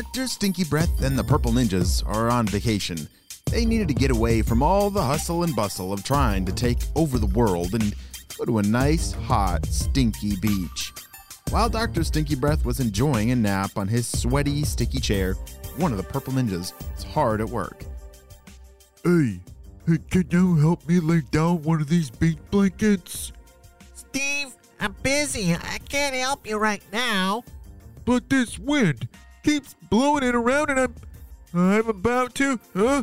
Dr. Stinky Breath and the Purple Ninjas are on vacation. They needed to get away from all the hustle and bustle of trying to take over the world and go to a nice, hot, stinky beach. While Dr. Stinky Breath was enjoying a nap on his sweaty, sticky chair, one of the Purple Ninjas was hard at work. Hey, hey, can you help me lay down one of these beach blankets? Steve, I'm busy. I can't help you right now. But this wind keeps blowing it around and I'm I'm about to huh?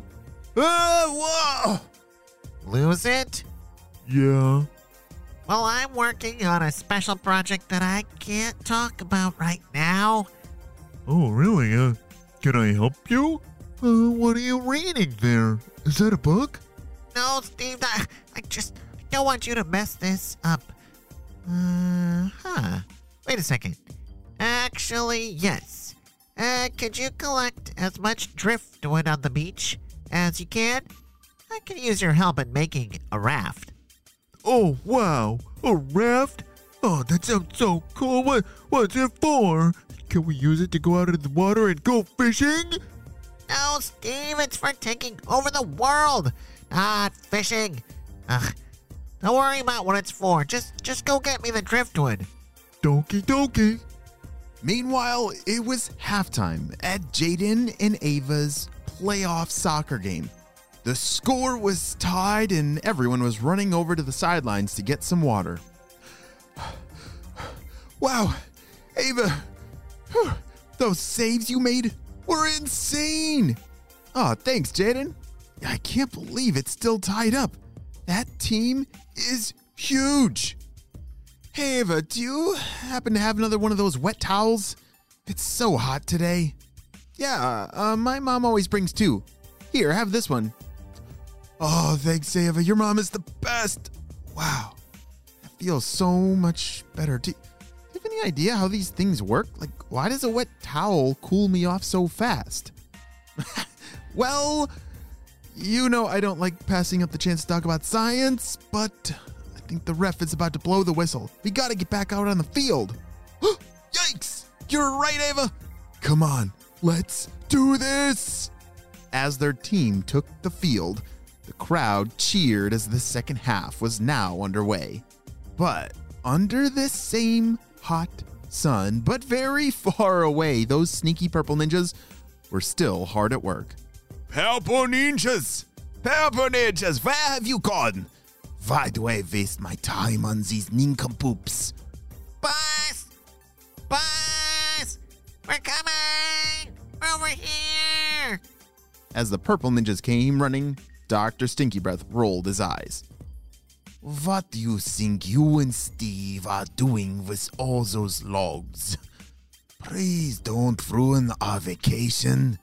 Ah, whoa! Lose it? Yeah. Well, I'm working on a special project that I can't talk about right now. Oh, really? Uh, can I help you? Uh, what are you reading there? Is that a book? No, Steve, I, I just I don't want you to mess this up. Uh, huh. Wait a second. Actually, yes. Uh, could you collect as much driftwood on the beach as you can? I can use your help in making a raft. Oh, wow. A raft? Oh, that sounds so cool. What, what's it for? Can we use it to go out in the water and go fishing? No, Steve, it's for taking over the world, not fishing. Ugh. Don't worry about what it's for. Just just go get me the driftwood. Donkey donkey. Meanwhile, it was halftime at Jaden and Ava's playoff soccer game. The score was tied, and everyone was running over to the sidelines to get some water. Wow, Ava, those saves you made were insane. Oh, thanks, Jaden. I can't believe it's still tied up. That team is huge. Hey, Ava, do you happen to have another one of those wet towels? It's so hot today. Yeah, uh, my mom always brings two. Here, have this one. Oh, thanks, Ava. Your mom is the best. Wow. That feels so much better. Do, do you have any idea how these things work? Like, why does a wet towel cool me off so fast? well, you know I don't like passing up the chance to talk about science, but I think the ref is about to blow the whistle. We gotta get back out on the field. Yikes! You're right, Ava! Come on, let's do this! As their team took the field, the crowd cheered as the second half was now underway. But under this same hot sun, but very far away, those sneaky purple ninjas were still hard at work. Purple ninjas! Purple ninjas, where have you gone? Why do I waste my time on these nincompoops? Boss! Boss! We're coming! We're over here! As the purple ninjas came running, Dr. Stinky Breath rolled his eyes. What do you think you and Steve are doing with all those logs? Please don't ruin our vacation.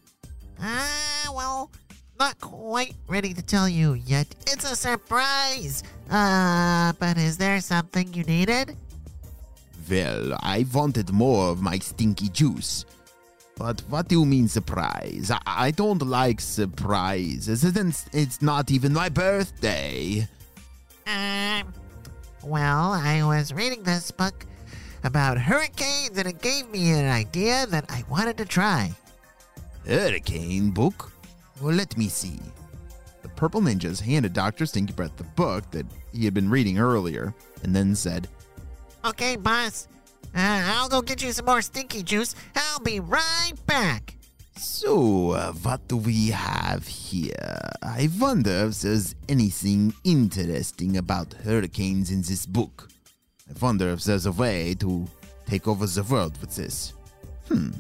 Ah, well, not quite ready to tell you yet. It's a surprise! Uh, but is there something you needed? Well, I wanted more of my stinky juice. But what do you mean surprise? I, I don't like surprises. It's, it's not even my birthday. Um, well, I was reading this book about hurricanes and it gave me an idea that I wanted to try. Hurricane book? Well, let me see. The purple ninjas handed Dr. Stinky Breath the book that he had been reading earlier and then said, Okay, boss. Uh, I'll go get you some more stinky juice. I'll be right back. So, uh, what do we have here? I wonder if there's anything interesting about hurricanes in this book. I wonder if there's a way to take over the world with this. Hmm,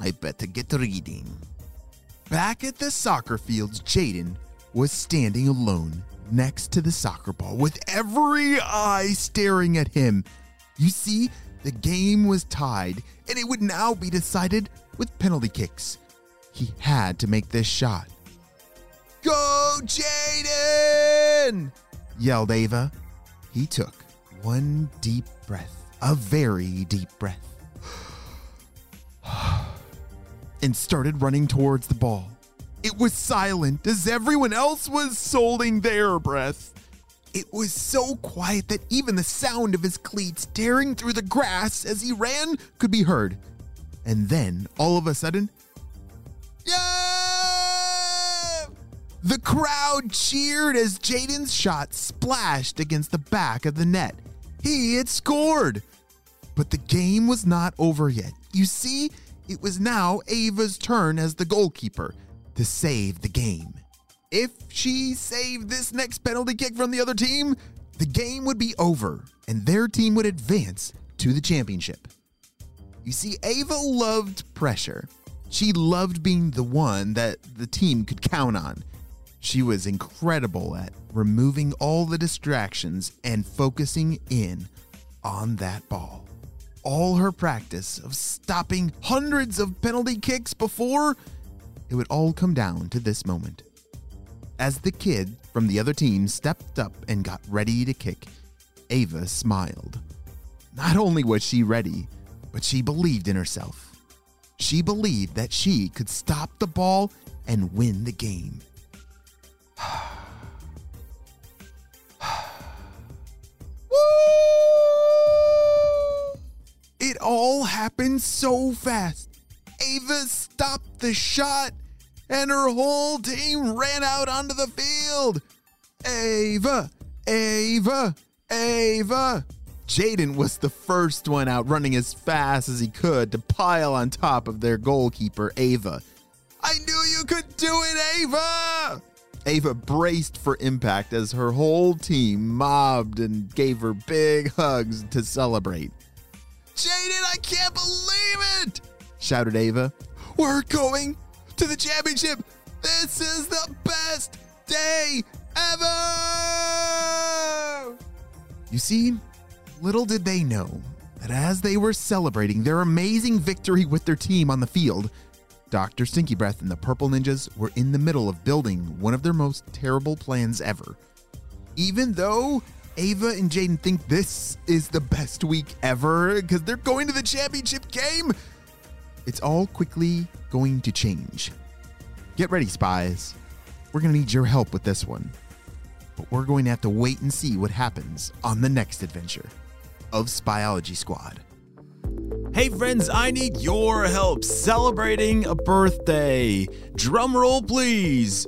I better get reading. Back at the soccer fields, Jaden was standing alone next to the soccer ball with every eye staring at him. You see, the game was tied, and it would now be decided with penalty kicks. He had to make this shot. Go, Jaden! yelled Ava. He took one deep breath, a very deep breath, and started running towards the ball. It was silent as everyone else was holding their breath. It was so quiet that even the sound of his cleats tearing through the grass as he ran could be heard. And then, all of a sudden, yeah! The crowd cheered as Jaden's shot splashed against the back of the net. He had scored. But the game was not over yet. You see, it was now Ava's turn as the goalkeeper to save the game. If she saved this next penalty kick from the other team, the game would be over and their team would advance to the championship. You see, Ava loved pressure. She loved being the one that the team could count on. She was incredible at removing all the distractions and focusing in on that ball. All her practice of stopping hundreds of penalty kicks before, it would all come down to this moment. As the kid from the other team stepped up and got ready to kick, Ava smiled. Not only was she ready, but she believed in herself. She believed that she could stop the ball and win the game. All happened so fast. Ava stopped the shot and her whole team ran out onto the field. Ava, Ava, Ava. Jaden was the first one out running as fast as he could to pile on top of their goalkeeper, Ava. I knew you could do it, Ava! Ava braced for impact as her whole team mobbed and gave her big hugs to celebrate. Jaden, I can't believe it! shouted Ava. We're going to the championship. This is the best day ever! You see, little did they know that as they were celebrating their amazing victory with their team on the field, Dr. Stinky Breath and the Purple Ninjas were in the middle of building one of their most terrible plans ever. Even though Ava and Jaden think this is the best week ever because they're going to the championship game, it's all quickly going to change. Get ready, spies. We're going to need your help with this one. But we're going to have to wait and see what happens on the next adventure of Spyology Squad. Hey friends, I need your help celebrating a birthday. Drum roll, please.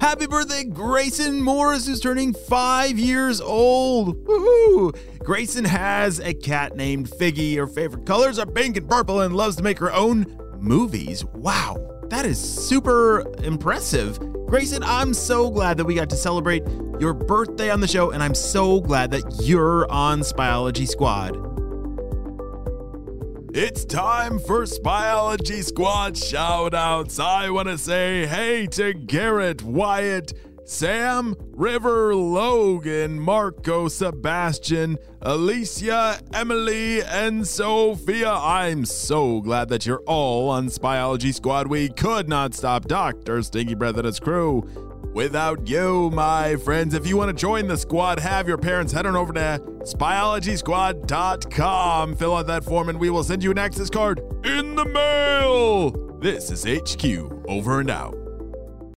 Happy birthday, Grayson Morris, who's turning five years old. Woohoo! Grayson has a cat named Figgy. Her favorite colors are pink and purple and loves to make her own movies. Wow, that is super impressive. Grayson, I'm so glad that we got to celebrate your birthday on the show, and I'm so glad that you're on Spyology Squad. It's time for Spyology Squad shoutouts. I want to say hey to Garrett, Wyatt, Sam, River, Logan, Marco, Sebastian, Alicia, Emily, and Sophia. I'm so glad that you're all on Spyology Squad. We could not stop Dr. Stinky Breath and his crew without you, my friends. If you want to join the squad, have your parents head on over to spyologysquad.com. Fill out that form and we will send you an access card in the mail. This is HQ, over and out.